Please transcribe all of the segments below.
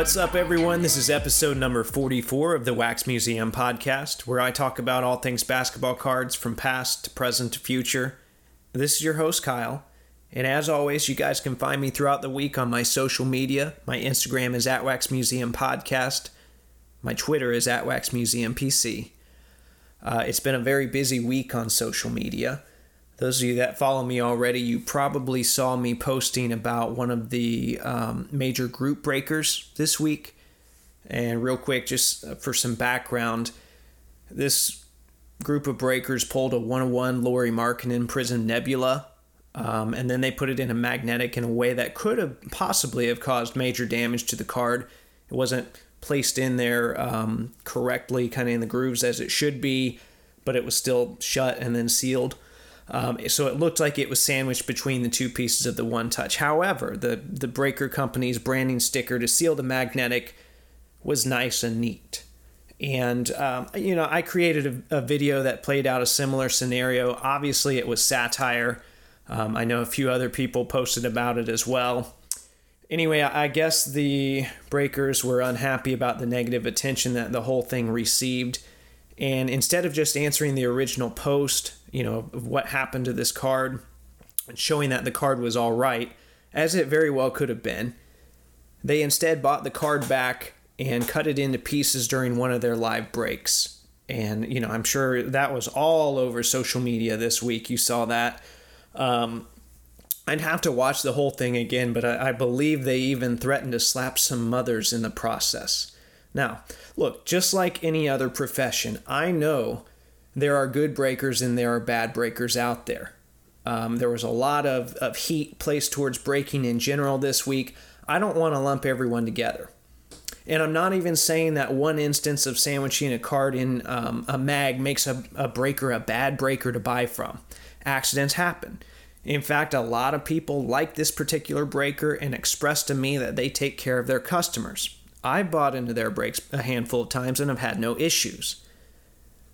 What's up, everyone? This is episode number 44 of the Wax Museum podcast, where I talk about all things basketball cards from past to present to future. This is your host, Kyle. And as always, you guys can find me throughout the week on my social media. My Instagram is at Wax Museum Podcast. My Twitter is at Wax Museum PC. Uh, it's been a very busy week on social media. Those of you that follow me already, you probably saw me posting about one of the um, major group breakers this week. And real quick, just uh, for some background, this group of breakers pulled a 101 Lauri Markkanen Prism Nebula, um, and then they put it in a magnetic in a way that could have possibly have caused major damage to the card. It wasn't placed in there um, correctly, kind of in the grooves as it should be, but it was still shut and then sealed. Um, so it looked like it was sandwiched between the two pieces of the one touch. However, the, the breaker company's branding sticker to seal the magnetic was nice and neat. And, um, you know, I created a, a, video that played out a similar scenario. Obviously, it was satire. Um, I know a few other people posted about it as well. Anyway, I guess the breakers were unhappy about the negative attention that the whole thing received. And instead of just answering the original post, you know, of what happened to this card and showing that the card was all right, as it very well could have been. They instead bought the card back and cut it into pieces during one of their live breaks. And, you know, I'm sure that was all over social media this week. You saw that. Um, I'd have to watch the whole thing again, but I, I believe they even threatened to slap some mothers in the process. Now, look, just like any other profession, I know there are good breakers and there are bad breakers out there. Um, there was a lot of, of heat placed towards breaking in general this week. I don't want to lump everyone together. And I'm not even saying that one instance of sandwiching a card in um, a mag makes a, a breaker a bad breaker to buy from. Accidents happen. In fact, a lot of people like this particular breaker and express to me that they take care of their customers. I've bought into their breaks a handful of times and have had no issues.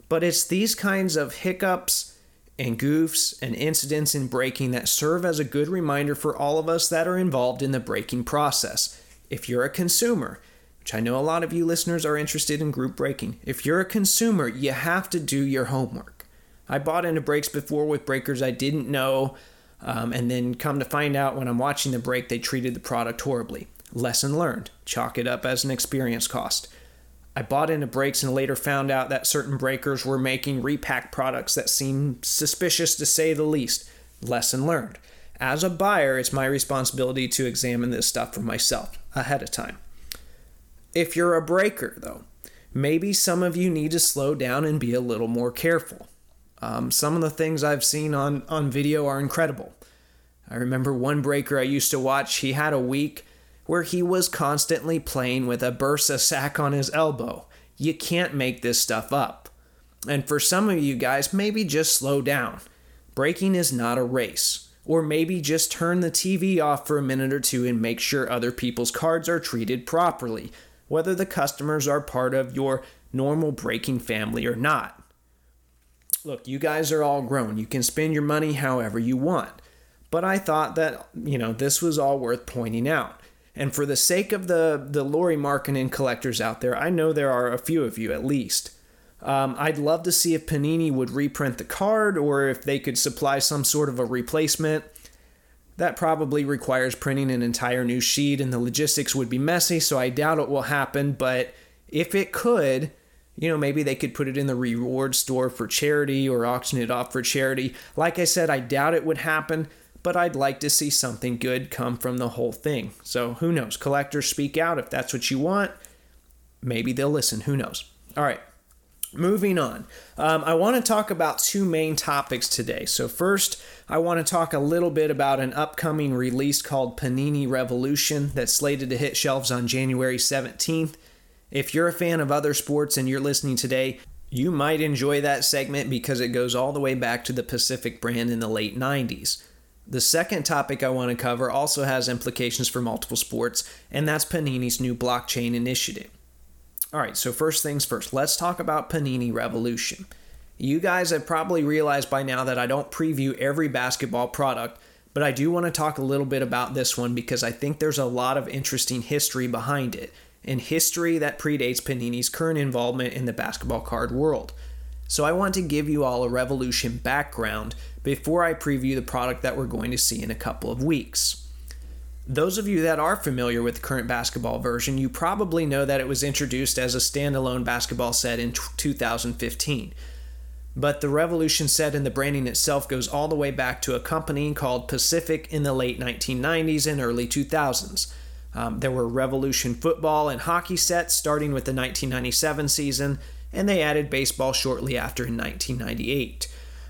But it's these kinds of hiccups and goofs and incidents in breaking that serve as a good reminder for all of us that are involved in the breaking process. If you're a consumer, which I know a lot of you listeners are interested in group breaking, if you're a consumer, you have to do your homework. I bought into breaks before with breakers I didn't know, um, and then come to find out when I'm watching the break, they treated the product horribly. Lesson learned. Chalk it up as an experience cost. I bought into breaks and later found out that certain breakers were making repack products that seemed suspicious to say the least. Lesson learned. As a buyer, it's my responsibility to examine this stuff for myself ahead of time. If you're a breaker, though, maybe some of you need to slow down and be a little more careful. Um, some of the things I've seen on, on video are incredible. I remember one breaker I used to watch, he had a week where he was constantly playing with a Bursa sac on his elbow. You can't make this stuff up. And for some of you guys, maybe just slow down. Breaking is not a race. Or maybe just turn the TV off for a minute or two and make sure other people's cards are treated properly, whether the customers are part of your normal breaking family or not. Look, you guys are all grown. You can spend your money however you want. But I thought that, you know, this was all worth pointing out. And for the sake of the the Lauri Markkanen collectors out there, I know there are a few of you at least. Um, I'd love to see if Panini would reprint the card or if they could supply some sort of a replacement. That probably requires printing an entire new sheet, and the logistics would be messy, so I doubt it will happen. But if it could, you know, maybe they could put it in the reward store for charity or auction it off for charity. Like I said, I doubt it would happen, but I'd like to see something good come from the whole thing. So who knows? Collectors speak out if that's what you want. Maybe they'll listen. Who knows? All right. Moving on, um, I want to talk about two main topics today. So, first, I want to talk a little bit about an upcoming release called Panini Revolution that's slated to hit shelves on January 17th. If you're a fan of other sports and you're listening today, you might enjoy that segment because it goes all the way back to the Pacific brand in the late 90s. The second topic I want to cover also has implications for multiple sports, and that's Panini's new blockchain initiative. All right, so first things first, let's talk about Panini Revolution. You guys have probably realized by now that I don't preview every basketball product, but I do want to talk a little bit about this one because I think there's a lot of interesting history behind it, and history that predates Panini's current involvement in the basketball card world. So I want to give you all a Revolution background before I preview the product that we're going to see in a couple of weeks. Those of you that are familiar with the current basketball version, you probably know that it was introduced as a standalone basketball set in 2015. But the revolution set and the branding itself goes all the way back to a company called Pacific in the late 1990s and early 2000s. Um, there were Revolution football and hockey sets starting with the 1997 season, and they added baseball shortly after in 1998.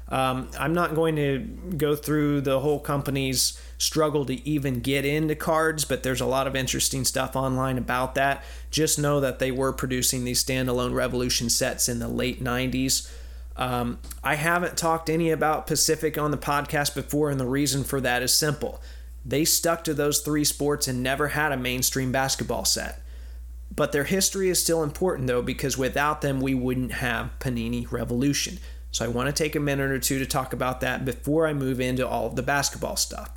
Um, I'm not going to go through the whole company's struggle to even get into cards, but there's a lot of interesting stuff online about that. Just know that they were producing these standalone Revolution sets in the late 90s. Um, I haven't talked any about Pacific on the podcast before, and the reason for that is simple. They stuck to those three sports and never had a mainstream basketball set. But their history is still important, though, because without them, we wouldn't have Panini Revolution. So I want to take a minute or two to talk about that before I move into all of the basketball stuff.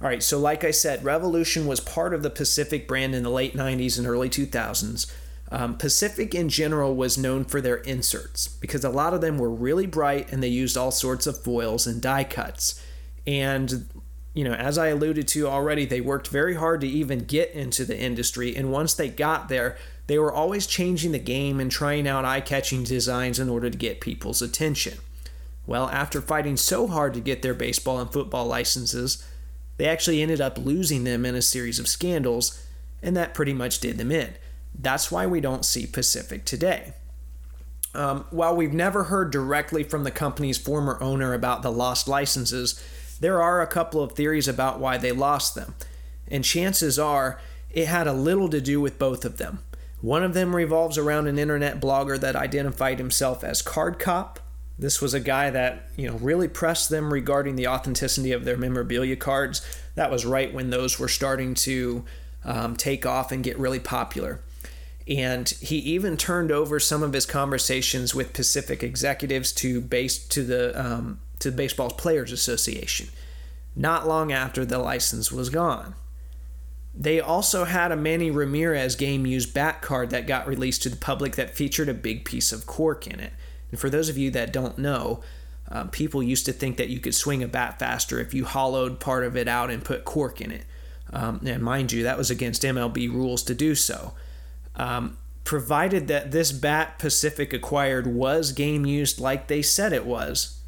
All right, so like I said, Revolution was part of the Pacific brand in the late 90s and early 2000s. Um, Pacific in general was known for their inserts because a lot of them were really bright and they used all sorts of foils and die cuts. And, you know, as I alluded to already, they worked very hard to even get into the industry. And once they got there, they were always changing the game and trying out eye catching designs in order to get people's attention. Well, after fighting so hard to get their baseball and football licenses, they actually ended up losing them in a series of scandals, and that pretty much did them in. That's why we don't see Pacific today. Um, while we've never heard directly from the company's former owner about the lost licenses, there are a couple of theories about why they lost them, and chances are it had a little to do with both of them. One of them revolves around an internet blogger that identified himself as Card Cop. This was a guy that, you know, really pressed them regarding the authenticity of their memorabilia cards. That was right when those were starting to um, take off and get really popular. And he even turned over some of his conversations with Pacific executives to base to the um, to the Baseball Players Association. Not long after the license was gone. They also had a Manny Ramirez game used bat card that got released to the public that featured a big piece of cork in it. And for those of you that don't know, uh, people used to think that you could swing a bat faster if you hollowed part of it out and put cork in it. Um, and mind you, that was against MLB rules to do so. Um, provided that this bat Pacific acquired was game used like they said it was,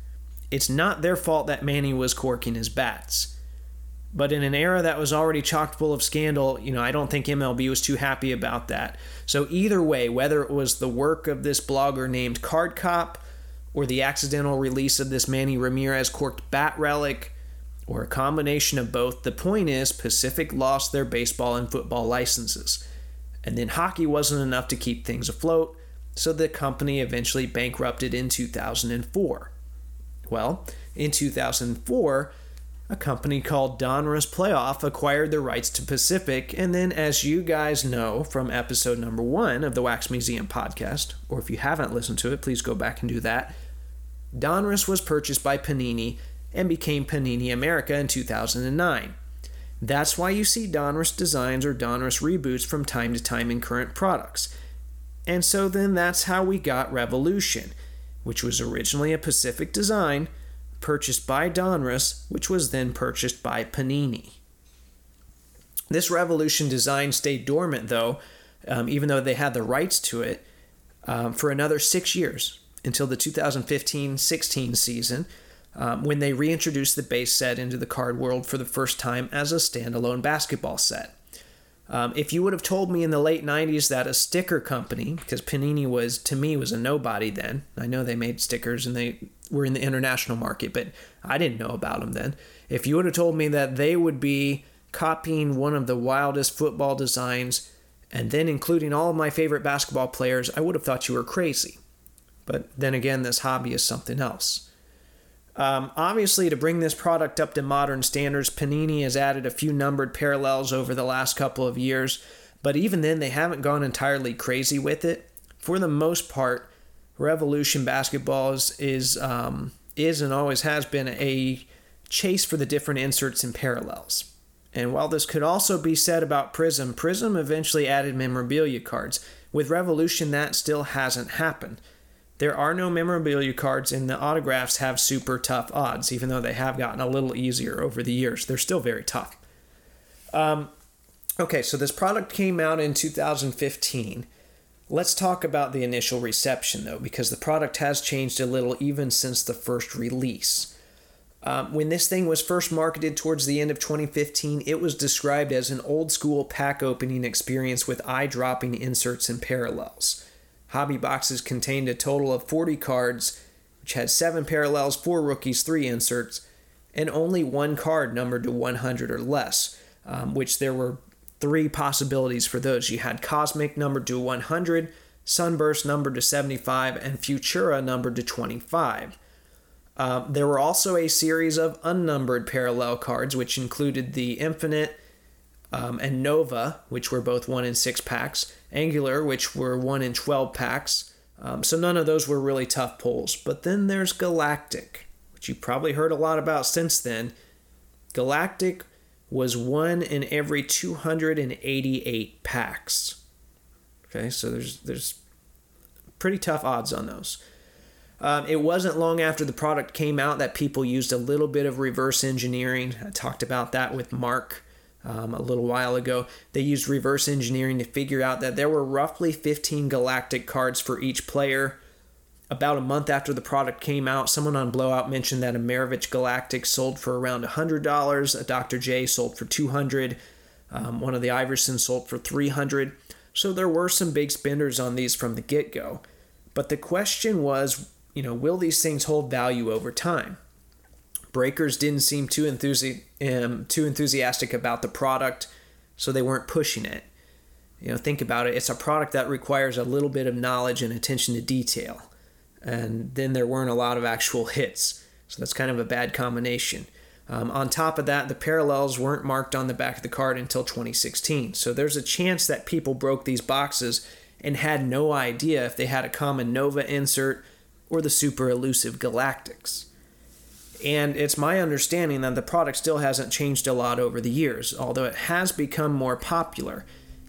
it's not their fault that Manny was corking his bats. But in an era that was already chock full of scandal, you know, I don't think MLB was too happy about that. So either way, whether it was the work of this blogger named Card Cop or the accidental release of this Manny Ramirez corked bat relic, or a combination of both, the point is Pacific lost their baseball and football licenses. And then hockey wasn't enough to keep things afloat, so the company eventually bankrupted in 2004. Well, in 2004, a company called Donruss Playoff acquired the rights to Pacific, and then, as you guys know from episode number one of the Wax Museum podcast, or if you haven't listened to it, please go back and do that. Donruss was purchased by Panini and became Panini America in 2009. That's why you see Donruss designs or Donruss reboots from time to time in current products. And so then that's how we got Revolution, which was originally a Pacific design purchased by Donruss, which was then purchased by Panini. This Revolution design stayed dormant, though, um, even though they had the rights to it, um, for another six years until the 2015 16 season um, when they reintroduced the base set into the card world for the first time as a standalone basketball set. Um, if you would have told me in the late 90s that a sticker company, because Panini was, to me, was a nobody then. I know they made stickers and they were in the international market, but I didn't know about them then. If you would have told me that they would be copying one of the wildest football designs and then including all of my favorite basketball players, I would have thought you were crazy. But then again, this hobby is something else. Um, obviously, to bring this product up to modern standards, Panini has added a few numbered parallels over the last couple of years, but even then, they haven't gone entirely crazy with it. For the most part, Revolution Basketball is is, um, is and always has been a chase for the different inserts and parallels. And while this could also be said about Prism, Prism eventually added memorabilia cards. With Revolution, that still hasn't happened. There are no memorabilia cards, and the autographs have super tough odds, even though they have gotten a little easier over the years. They're still very tough. Um, okay, so this product came out in 2015. Let's talk about the initial reception, though, because the product has changed a little even since the first release. Um, when this thing was first marketed towards the end of 2015, it was described as an old school pack opening experience with eye dropping inserts and parallels. Hobby boxes contained a total of 40 cards, which had 7 parallels, 4 rookies, 3 inserts, and only one card numbered to 100 or less, um, which there were three possibilities for those. You had Cosmic numbered to 100, Sunburst numbered to 75, and Futura numbered to 25. Uh, there were also a series of unnumbered parallel cards, which included the Infinite um, and Nova, which were both 1 in 6 packs, Angular, which were 1 in 12 packs. Um, so none of those were really tough pulls. But then there's Galactic, which you probably heard a lot about since then. Galactic was 1 in every 288 packs. Okay, so there's there's pretty tough odds on those. Um, it wasn't long after the product came out that people used a little bit of reverse engineering. I talked about that with Mark um, a little while ago. They used reverse engineering to figure out that there were roughly 15 galactic cards for each player. About a month after the product came out, someone on Blowout mentioned that a Maravich Galactic sold for around $100, a Dr. J sold for 200 um, one of the Iverson sold for 300. so there were some big spenders on these from the get-go. But the question was, you know, will these things hold value over time? Breakers didn't seem too enthusi- um, too enthusiastic about the product, so they weren't pushing it. You know, think about it. It's a product that requires a little bit of knowledge and attention to detail, and then there weren't a lot of actual hits. So that's kind of a bad combination. Um, on top of that, the parallels weren't marked on the back of the card until 2016. So there's a chance that people broke these boxes and had no idea if they had a common Nova insert or the super elusive Galactics. And it's my understanding that the product still hasn't changed a lot over the years, although it has become more popular.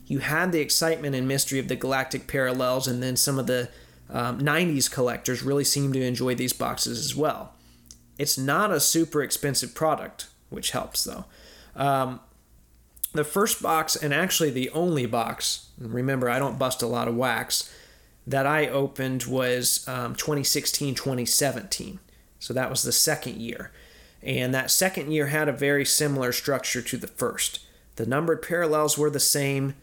You had the excitement and mystery of the galactic parallels, and then some of the um, 90s collectors really seem to enjoy these boxes as well. It's not a super expensive product, which helps though. Um, the first box, and actually the only box, remember I don't bust a lot of wax, that I opened was um, 2016 2017. So that was the second year. And that second year had a very similar structure to the first. The numbered parallels were the same.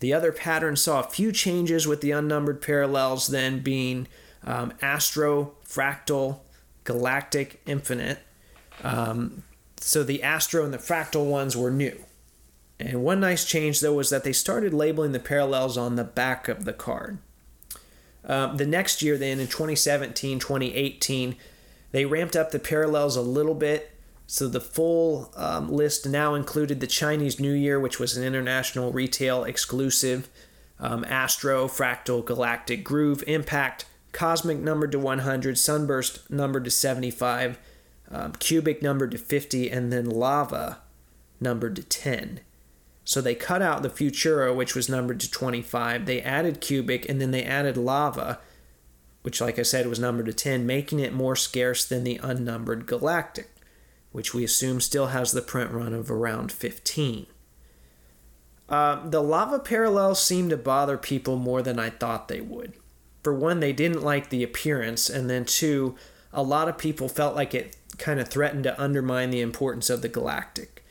The other pattern saw a few changes with the unnumbered parallels, then being um, Astro, Fractal, Galactic, Infinite. Um, so the Astro and the Fractal ones were new. And one nice change, though, was that they started labeling the parallels on the back of the card. Um, the next year, then in 2017, 2018, they ramped up the parallels a little bit. So the full um, list now included the Chinese New Year, which was an international retail exclusive, um, Astro, Fractal, Galactic, Groove, Impact, Cosmic numbered to 100, Sunburst numbered to 75, um, Cubic numbered to 50, and then Lava numbered to 10. So they cut out the Futura, which was numbered to 25. They added Cubic, and then they added Lava, which, like I said, was numbered to 10, making it more scarce than the unnumbered Galactic, which we assume still has the print run of around 15. Uh, the lava parallels seem to bother people more than I thought they would. For one, they didn't like the appearance, and then two, a lot of people felt like it kind of threatened to undermine the importance of the galactic.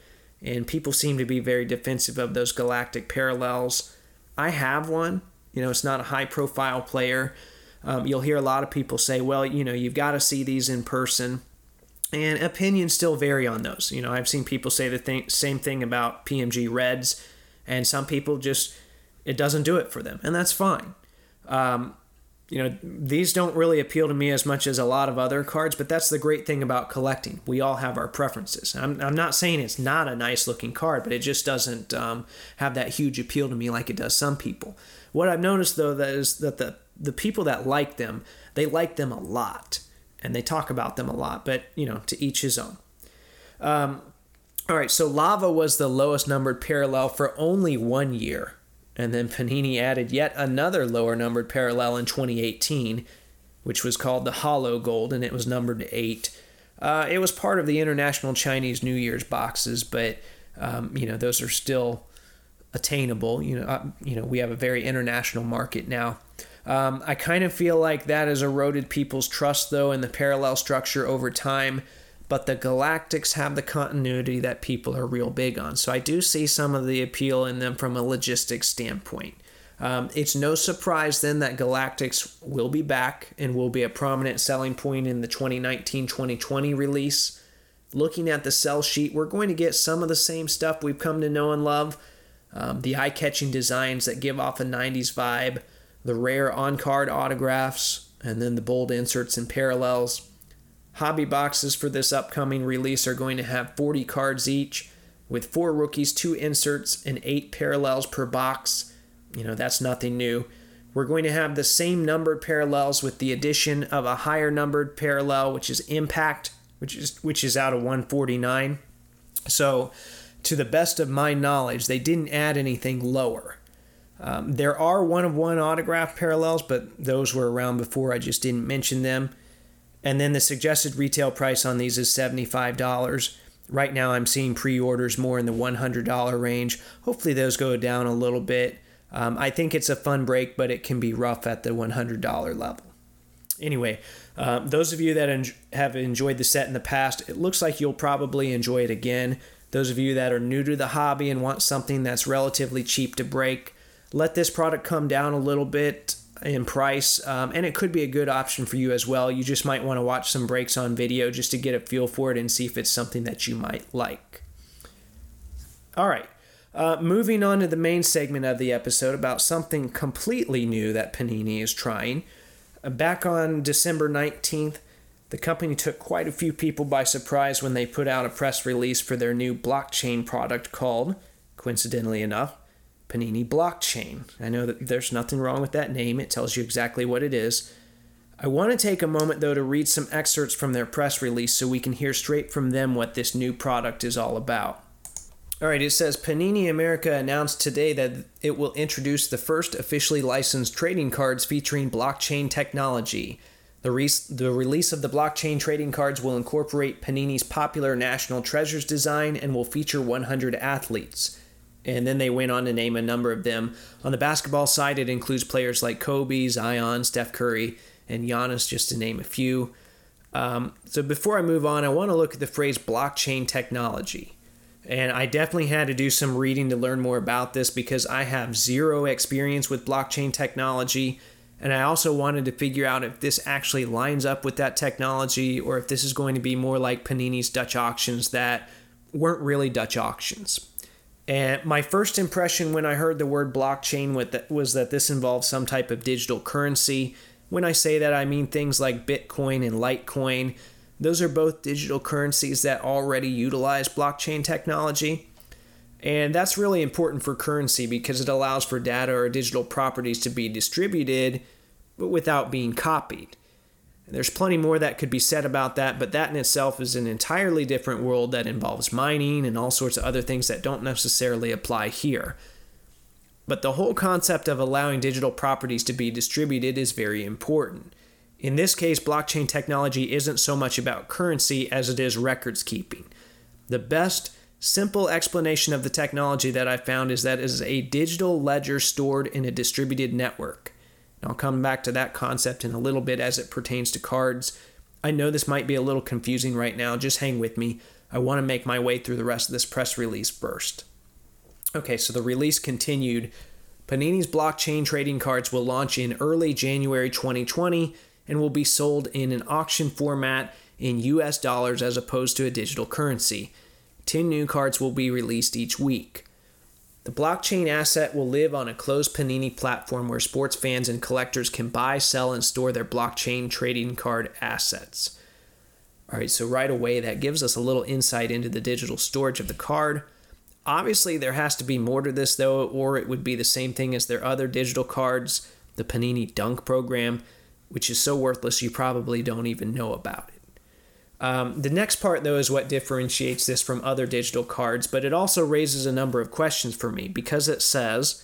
And people seem to be very defensive of those galactic parallels. I have one. You know, it's not a high profile player, um, you'll hear a lot of people say, well, you know, you've got to see these in person. And opinions still vary on those. You know, I've seen people say the same thing about PMG Reds, and some people just, it doesn't do it for them, and that's fine. Um, you know, these don't really appeal to me as much as a lot of other cards, but that's the great thing about collecting. We all have our preferences. I'm, I'm not saying it's not a nice looking card, but it just doesn't um, have that huge appeal to me like it does some people. What I've noticed though that is that the the people that like them, they like them a lot and they talk about them a lot, but you know, to each his own. Um, all right, so Lava was the lowest numbered parallel for only one year. And then Panini added yet another lower numbered parallel in 2018, which was called the Hollow Gold, and it was numbered 8. Uh, it was part of the International Chinese New Year's boxes, but um, you know those are still attainable. You know, uh, you know we have a very international market now. Um, I kind of feel like that has eroded people's trust though in the parallel structure over time, but the Galactics have the continuity that people are real big on. So I do see some of the appeal in them from a logistics standpoint. Um, it's no surprise then that Galactics will be back and will be a prominent selling point in the 2019 2020 release. Looking at the sell sheet, we're going to get some of the same stuff we've come to know and love. Um, the eye catching designs that give off a 90s vibe, the rare on card autographs, and then the bold inserts and parallels. Hobby boxes for this upcoming release are going to have 40 cards each, with four rookies, two inserts, and eight parallels per box. You know, that's nothing new. We're going to have the same numbered parallels with the addition of a higher numbered parallel, which is Impact, which is which is out of 149. So, to the best of my knowledge, they didn't add anything lower. Um, there are one of one autograph parallels, but those were around before. I just didn't mention them. And then the suggested retail price on these is $75. Right now, I'm seeing pre orders more in the $100 range. Hopefully, those go down a little bit. Um, I think it's a fun break, but it can be rough at the $100 level. Anyway, uh, those of you that en- have enjoyed the set in the past, it looks like you'll probably enjoy it again. Those of you that are new to the hobby and want something that's relatively cheap to break, let this product come down a little bit in price, um, and it could be a good option for you as well. You just might want to watch some breaks on video just to get a feel for it and see if it's something that you might like. All right. Uh, moving on to the main segment of the episode about something completely new that Panini is trying. Uh, back on December 19th, the company took quite a few people by surprise when they put out a press release for their new blockchain product called, coincidentally enough, Panini Blockchain. I know that there's nothing wrong with that name, it tells you exactly what it is. I want to take a moment though to read some excerpts from their press release so we can hear straight from them what this new product is all about. All right, it says Panini America announced today that it will introduce the first officially licensed trading cards featuring blockchain technology. The, re- the release of the blockchain trading cards will incorporate Panini's popular National Treasures design and will feature 100 athletes. And then they went on to name a number of them. On the basketball side, it includes players like Kobe, Zion, Steph Curry, and Giannis, just to name a few. Um, so before I move on, I want to look at the phrase blockchain technology. And I definitely had to do some reading to learn more about this because I have zero experience with blockchain technology. And I also wanted to figure out if this actually lines up with that technology or if this is going to be more like Panini's Dutch auctions that weren't really Dutch auctions. And my first impression when I heard the word blockchain was that this involves some type of digital currency. When I say that, I mean things like Bitcoin and Litecoin those are both digital currencies that already utilize blockchain technology. And that's really important for currency because it allows for data or digital properties to be distributed but without being copied. And there's plenty more that could be said about that, but that in itself is an entirely different world that involves mining and all sorts of other things that don't necessarily apply here. But the whole concept of allowing digital properties to be distributed is very important. In this case, blockchain technology isn't so much about currency as it is records keeping. The best simple explanation of the technology that I found is that it is a digital ledger stored in a distributed network. And I'll come back to that concept in a little bit as it pertains to cards. I know this might be a little confusing right now, just hang with me. I want to make my way through the rest of this press release first. Okay, so the release continued. Panini's blockchain trading cards will launch in early January 2020 and will be sold in an auction format in US dollars as opposed to a digital currency. 10 new cards will be released each week. The blockchain asset will live on a closed Panini platform where sports fans and collectors can buy, sell, and store their blockchain trading card assets. All right, so right away, that gives us a little insight into the digital storage of the card. Obviously, there has to be more to this, though, or it would be the same thing as their other digital cards, the Panini Dunk program which is so worthless you probably don't even know about it. Um, the next part, though, is what differentiates this from other digital cards, but it also raises a number of questions for me because it says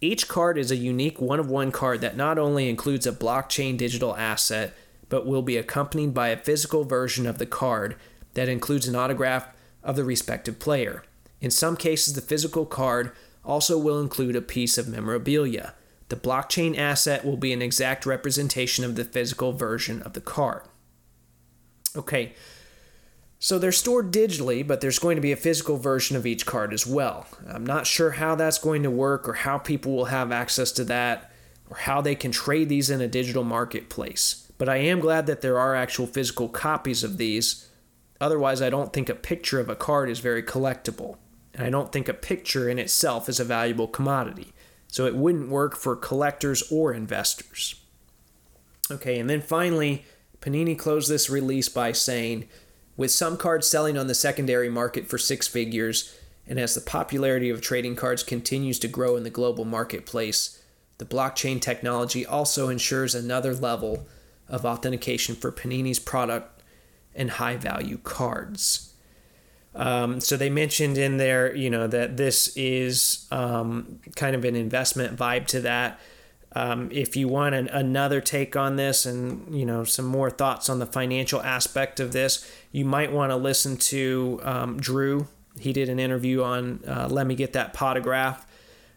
each card is a unique one of one card that not only includes a blockchain digital asset, but will be accompanied by a physical version of the card that includes an autograph of the respective player. In some cases, the physical card also will include a piece of memorabilia. The blockchain asset will be an exact representation of the physical version of the card. Okay, so they're stored digitally, but there's going to be a physical version of each card as well. I'm not sure how that's going to work or how people will have access to that or how they can trade these in a digital marketplace. But I am glad that there are actual physical copies of these. Otherwise, I don't think a picture of a card is very collectible. And I don't think a picture in itself is a valuable commodity. So it wouldn't work for collectors or investors. Okay, and then finally, Panini closed this release by saying, with some cards selling on the secondary market for six figures, and as the popularity of trading cards continues to grow in the global marketplace, the blockchain technology also ensures another level of authentication for Panini's product and high value cards. Um, so they mentioned in there, you know, that this is um, kind of an investment vibe to that. Um, if you want an, another take on this and you know some more thoughts on the financial aspect of this, you might want to listen to um, Drew. He did an interview on uh, "Let Me Get That Potograph."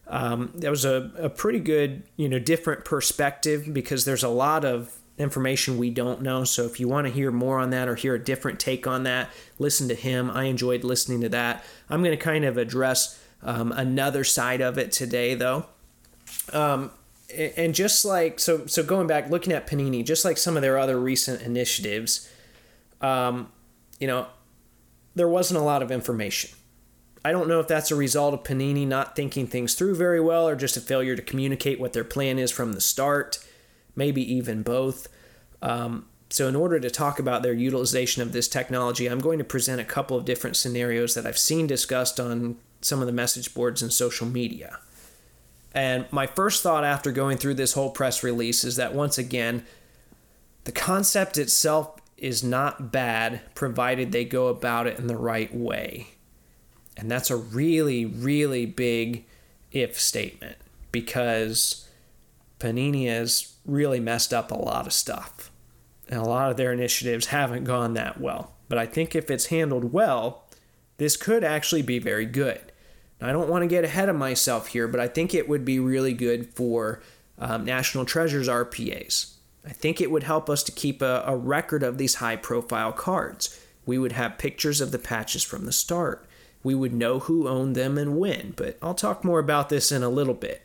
Um, that was a, a pretty good, you know, different perspective because there's a lot of information we don't know. So if you want to hear more on that or hear a different take on that, listen to him. I enjoyed listening to that. I'm going to kind of address um, another side of it today, though. Um, and just like so so going back looking at panini just like some of their other recent initiatives um, you know there wasn't a lot of information. I don't know if that's a result of panini not thinking things through very well or just a failure to communicate what their plan is from the start maybe even both. Um, so in order to talk about their utilization of this technology i'm going to present a couple of different scenarios that i've seen discussed on some of the message boards and social media and my first thought after going through this whole press release is that once again, the concept itself is not bad provided they go about it in the right way. And that's a really, really big if statement because Panini has really messed up a lot of stuff. And a lot of their initiatives haven't gone that well. But I think if it's handled well, this could actually be very good. Now, I don't want to get ahead of myself here, but I think it would be really good for um, National Treasures RPAs. I think it would help us to keep a, a record of these high profile cards. We would have pictures of the patches from the start. We would know who owned them and when, but I'll talk more about this in a little bit.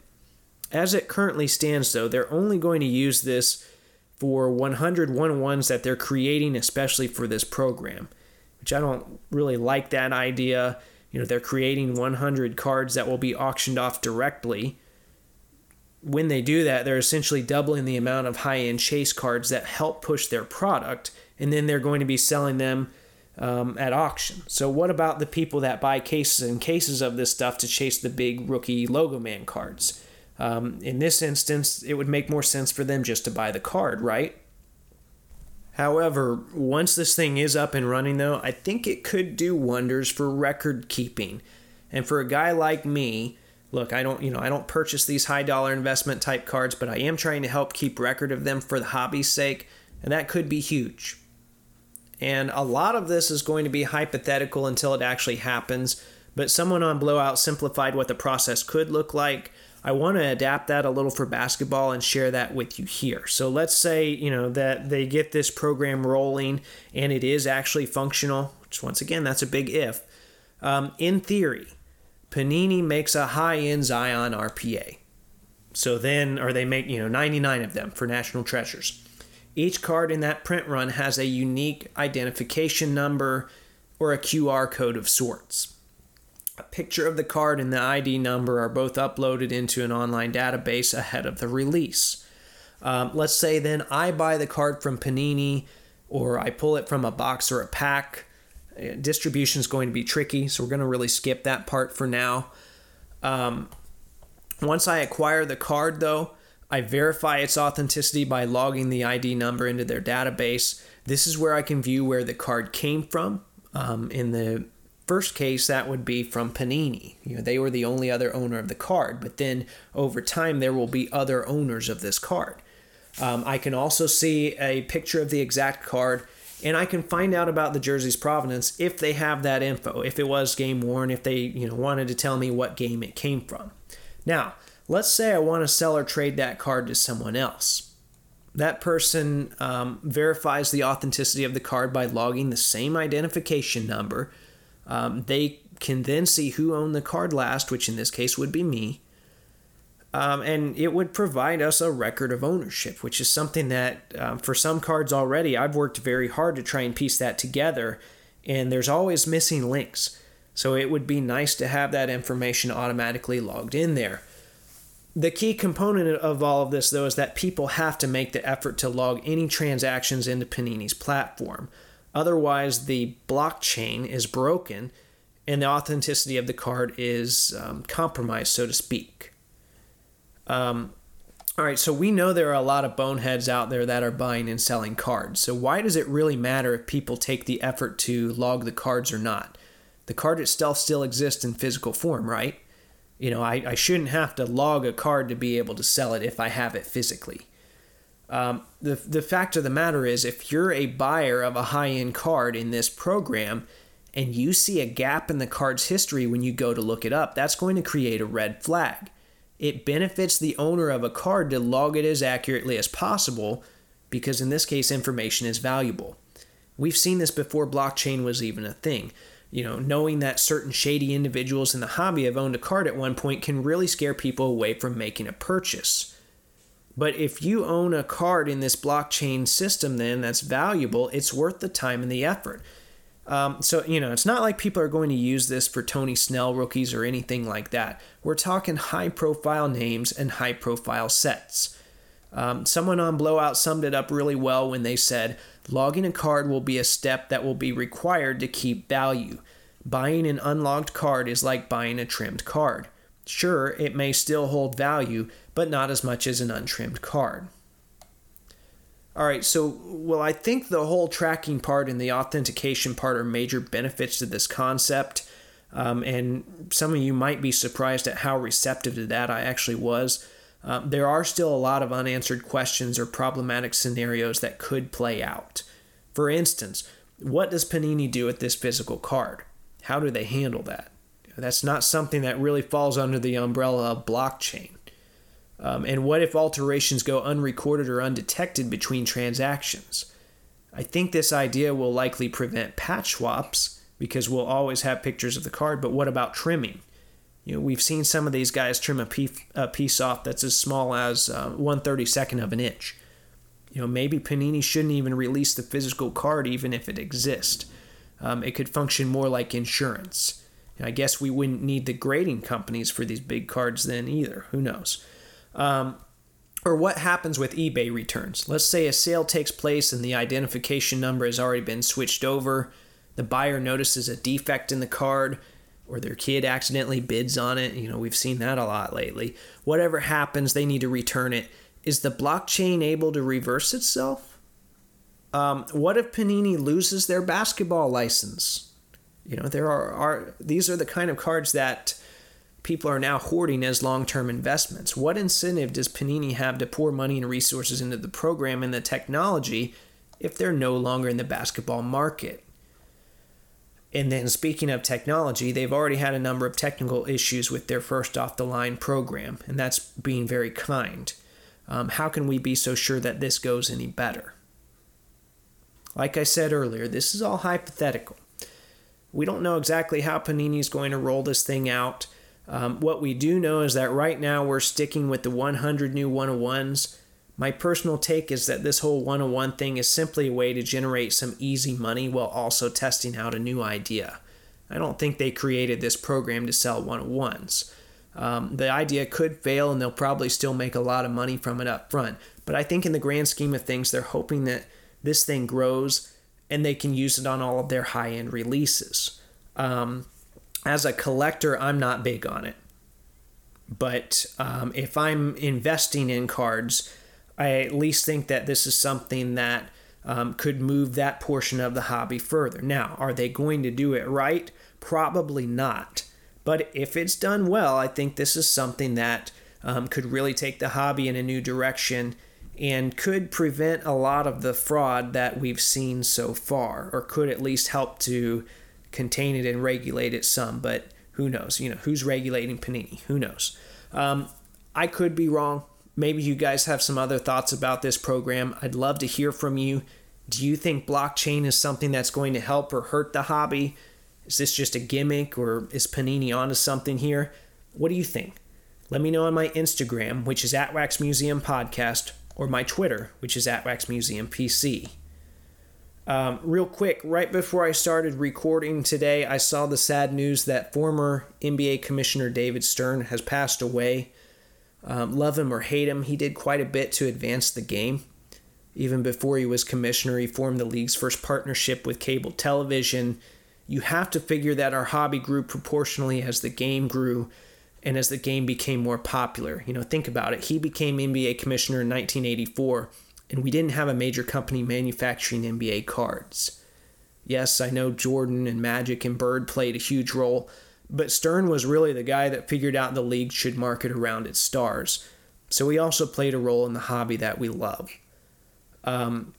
As it currently stands, though, they're only going to use this for 101 ones that they're creating, especially for this program, which I don't really like that idea you know they're creating 100 cards that will be auctioned off directly. When they do that they're essentially doubling the amount of high-end chase cards that help push their product and then they're going to be selling them um, at auction. So what about the people that buy cases and cases of this stuff to chase the big rookie logo man cards? Um, in this instance it would make more sense for them just to buy the card right However, once this thing is up and running, though, I think it could do wonders for record keeping. And for a guy like me, look, I don't, you know, I don't purchase these high dollar investment type cards, but I am trying to help keep record of them for the hobby's sake, and that could be huge. And a lot of this is going to be hypothetical until it actually happens, but someone on Blowout simplified what the process could look like I want to adapt that a little for basketball and share that with you here. So let's say, you know, that they get this program rolling and it is actually functional, which once again, that's a big if. Um, in theory, Panini makes a high end Zion RPA. So then, or they make, you know, 99 of them for National Treasures. Each card in that print run has a unique identification number or a QR code of sorts. A picture of the card and the ID number are both uploaded into an online database ahead of the release. Um, let's say then I buy the card from Panini or I pull it from a box or a pack. Uh, distribution is going to be tricky, so we're going to really skip that part for now. Um, once I acquire the card, though, I verify its authenticity by logging the ID number into their database. This is where I can view where the card came from. Um, in the first case, that would be from Panini. You know, they were the only other owner of the card, but then over time, there will be other owners of this card. Um, I can also see a picture of the exact card, and I can find out about the jersey's provenance if they have that info. If it was game worn, if they you know wanted to tell me what game it came from. Now, let's say I want to sell or trade that card to someone else. That person um, verifies the authenticity of the card by logging the same identification number. Um, they can then see who owned the card last, which in this case would be me. Um, and it would provide us a record of ownership, which is something that um, for some cards already, I've worked very hard to try and piece that together, and there's always missing links. So it would be nice to have that information automatically logged in there. The key component of all of this, though, is that people have to make the effort to log any transactions into Panini's platform. Otherwise, the blockchain is broken and the authenticity of the card is um, compromised, so to speak. Um, all right, so we know there are a lot of boneheads out there that are buying and selling cards. So, why does it really matter if people take the effort to log the cards or not? The card itself still exists in physical form, right? You know, I, I shouldn't have to log a card to be able to sell it if I have it physically. Um, the, the fact of the matter is, if you're a buyer of a high end card in this program and you see a gap in the card's history when you go to look it up, that's going to create a red flag. It benefits the owner of a card to log it as accurately as possible because, in this case, information is valuable. We've seen this before blockchain was even a thing you know, knowing that certain shady individuals in the hobby have owned a card at one point can really scare people away from making a purchase. But if you own a card in this blockchain system, then that's valuable, it's worth the time and the effort. Um, so, you know, it's not like people are going to use this for Tony Snell rookies or anything like that. We're talking high profile names and high profile sets. Um, someone on Blowout summed it up really well when they said, Logging a card will be a step that will be required to keep value. Buying an unlogged card is like buying a trimmed card. Sure, it may still hold value, but not as much as an untrimmed card. All right, so well, I think the whole tracking part and the authentication part are major benefits to this concept. Um, and some of you might be surprised at how receptive to that I actually was. Um, there are still a lot of unanswered questions or problematic scenarios that could play out. For instance, what does Panini do with this physical card? How do they handle that? That's not something that really falls under the umbrella of blockchain. Um, and what if alterations go unrecorded or undetected between transactions? I think this idea will likely prevent patch swaps because we'll always have pictures of the card, but what about trimming? You know, we've seen some of these guys trim a piece, a piece off that's as small as uh, one thirty second of an inch. You know, maybe Panini shouldn't even release the physical card even if it exists. Um, it could function more like insurance. I guess we wouldn't need the grading companies for these big cards then either. Who knows? Um, or what happens with eBay returns? Let's say a sale takes place and the identification number has already been switched over. The buyer notices a defect in the card or their kid accidentally bids on it. You know, we've seen that a lot lately. Whatever happens, they need to return it. Is the blockchain able to reverse itself? Um, what if Panini loses their basketball license? You know, there are, are these are the kind of cards that people are now hoarding as long-term investments. What incentive does Panini have to pour money and resources into the program and the technology if they're no longer in the basketball market? And then, speaking of technology, they've already had a number of technical issues with their first off the line program, and that's being very kind. Um, how can we be so sure that this goes any better? Like I said earlier, this is all hypothetical. We don't know exactly how Panini is going to roll this thing out. Um, what we do know is that right now we're sticking with the 100 new 101s my personal take is that this whole 101 thing is simply a way to generate some easy money while also testing out a new idea. I don't think they created this program to sell 101s. Um, the idea could fail and they'll probably still make a lot of money from it up front. But I think in the grand scheme of things, they're hoping that this thing grows and they can use it on all of their high end releases. Um, as a collector, I'm not big on it. But um, if I'm investing in cards, I at least think that this is something that um, could move that portion of the hobby further. Now, are they going to do it right? Probably not. But if it's done well, I think this is something that um, could really take the hobby in a new direction and could prevent a lot of the fraud that we've seen so far, or could at least help to contain it and regulate it some. But who knows? You know, who's regulating Panini? Who knows? Um, I could be wrong. Maybe you guys have some other thoughts about this program. I'd love to hear from you. Do you think blockchain is something that's going to help or hurt the hobby? Is this just a gimmick or is Panini onto something here? What do you think? Let me know on my Instagram, which is at Wax Museum Podcast, or my Twitter, which is at Wax Museum PC. Um, real quick, right before I started recording today, I saw the sad news that former NBA Commissioner David Stern has passed away. Um, love him or hate him, he did quite a bit to advance the game. Even before he was commissioner, he formed the league's first partnership with cable television. You have to figure that our hobby grew proportionally as the game grew and as the game became more popular. You know, think about it. He became NBA commissioner in 1984, and we didn't have a major company manufacturing NBA cards. Yes, I know Jordan and Magic and Bird played a huge role, but Stern was really the guy that figured out the league should market around its stars. So he also played a role in the hobby that we love. Um,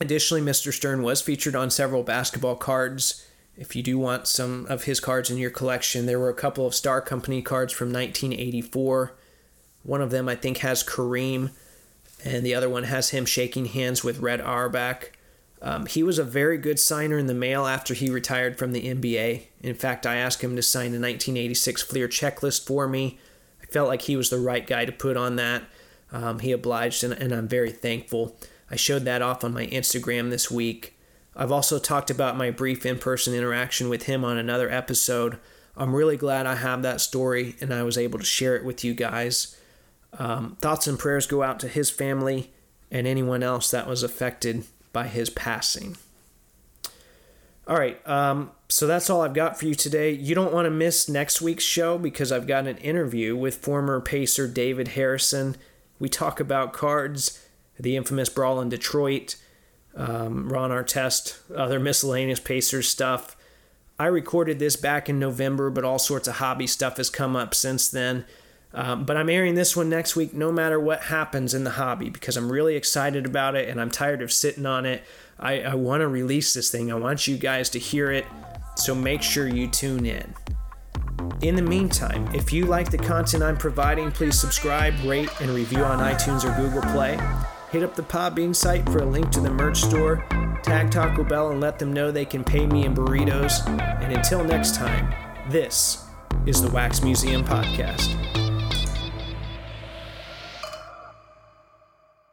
additionally, Mr. Stern was featured on several basketball cards if you do want some of his cards in your collection, there were a couple of Star Company cards from 1984. One of them, I think, has Kareem, and the other one has him shaking hands with Red Auerbach. Um, he was a very good signer in the mail after he retired from the NBA. In fact, I asked him to sign the 1986 Fleer checklist for me. I felt like he was the right guy to put on that. Um, he obliged, and, and I'm very thankful. I showed that off on my Instagram this week. I've also talked about my brief in person interaction with him on another episode. I'm really glad I have that story and I was able to share it with you guys. Um, thoughts and prayers go out to his family and anyone else that was affected by his passing. All right, um, so that's all I've got for you today. You don't want to miss next week's show because I've got an interview with former Pacer David Harrison. We talk about cards, the infamous brawl in Detroit um, Ron Artest, other miscellaneous Pacers stuff. I recorded this back in November, but all sorts of hobby stuff has come up since then. Um, but I'm airing this one next week no matter what happens in the hobby because I'm really excited about it and I'm tired of sitting on it. I, I want to release this thing. I want you guys to hear it, so make sure you tune in. In the meantime, if you like the content I'm providing, please subscribe, rate, and review on iTunes or Google Play. Hit up the Podbean site for a link to the merch store. Tag Taco Bell and let them know they can pay me in burritos. And until next time, this is the Wax Museum Podcast.